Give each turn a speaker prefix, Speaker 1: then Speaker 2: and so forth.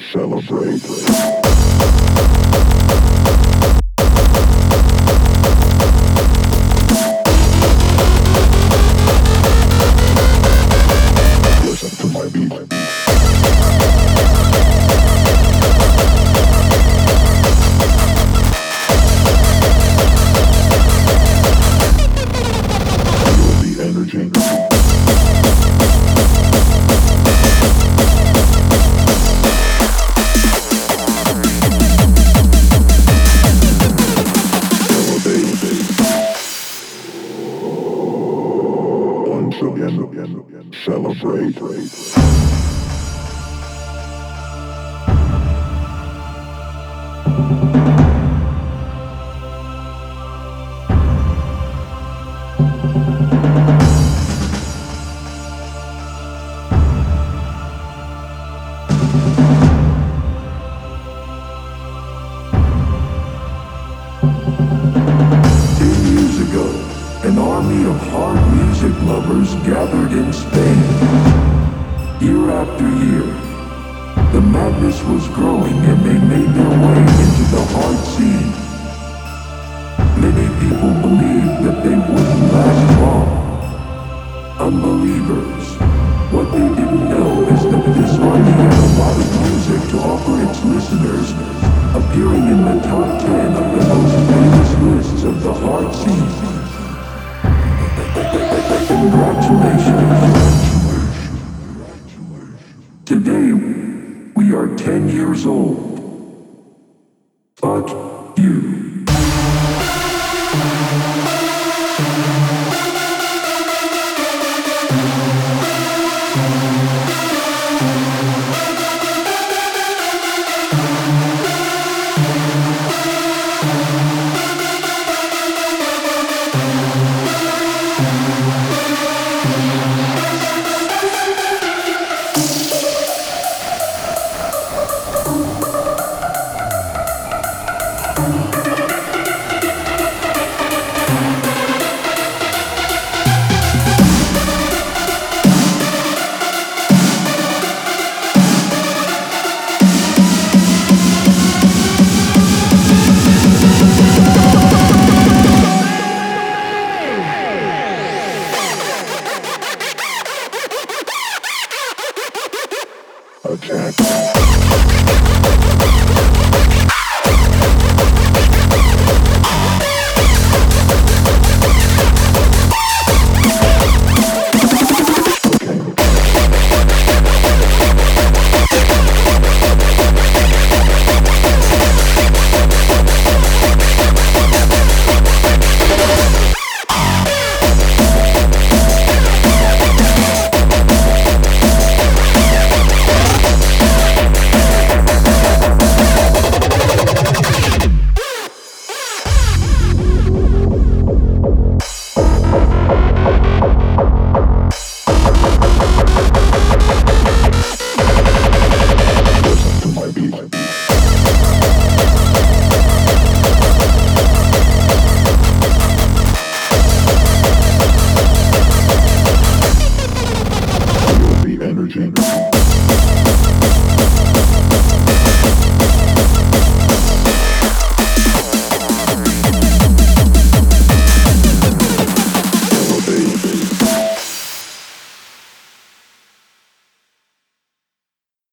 Speaker 1: celebrate. Celebrate.
Speaker 2: Of hard music lovers gathered in Spain. Year after year, the madness was growing and they made their way into the hard scene. Many people believed that they wouldn't last long. Unbelievers. What they didn't know is that this Today, we are 10 years old. Fuck you. Virginia.